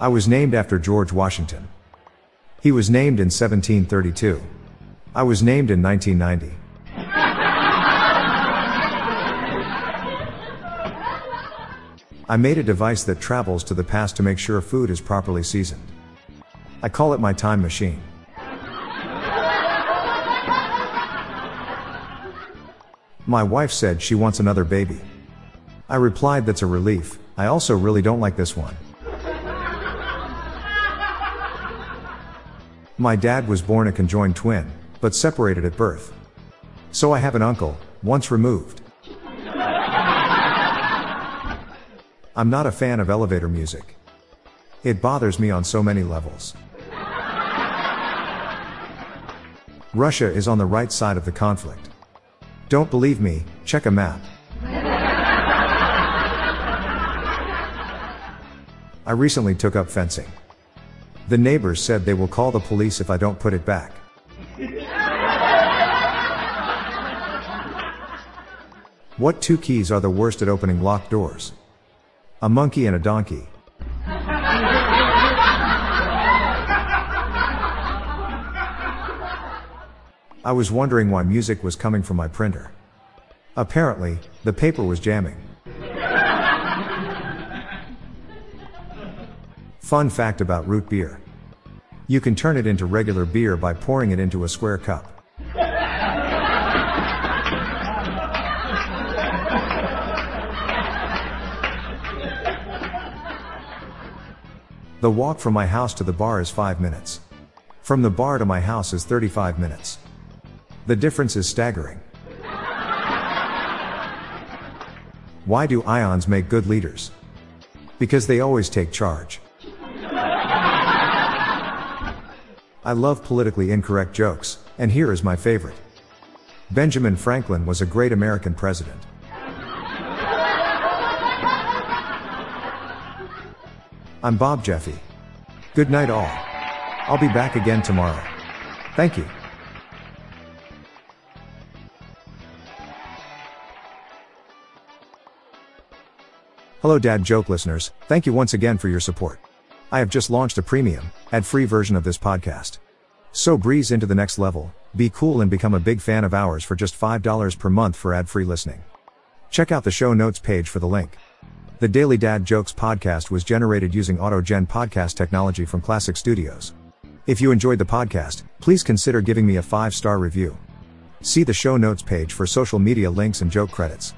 I was named after George Washington. He was named in 1732. I was named in 1990. I made a device that travels to the past to make sure food is properly seasoned. I call it my time machine. My wife said she wants another baby. I replied that's a relief, I also really don't like this one. My dad was born a conjoined twin, but separated at birth. So I have an uncle, once removed. I'm not a fan of elevator music. It bothers me on so many levels. Russia is on the right side of the conflict. Don't believe me, check a map. I recently took up fencing. The neighbors said they will call the police if I don't put it back. What two keys are the worst at opening locked doors? A monkey and a donkey. I was wondering why music was coming from my printer. Apparently, the paper was jamming. Fun fact about root beer. You can turn it into regular beer by pouring it into a square cup. The walk from my house to the bar is 5 minutes. From the bar to my house is 35 minutes. The difference is staggering. Why do ions make good leaders? Because they always take charge. I love politically incorrect jokes, and here is my favorite. Benjamin Franklin was a great American president. I'm Bob Jeffy. Good night, all. I'll be back again tomorrow. Thank you. Hello, Dad Joke listeners. Thank you once again for your support. I have just launched a premium, ad free version of this podcast. So breeze into the next level, be cool, and become a big fan of ours for just $5 per month for ad free listening. Check out the show notes page for the link. The Daily Dad Jokes podcast was generated using AutoGen podcast technology from Klassic Studios. If you enjoyed the podcast, please consider giving me a five star review. See the show notes page for social media links and joke credits.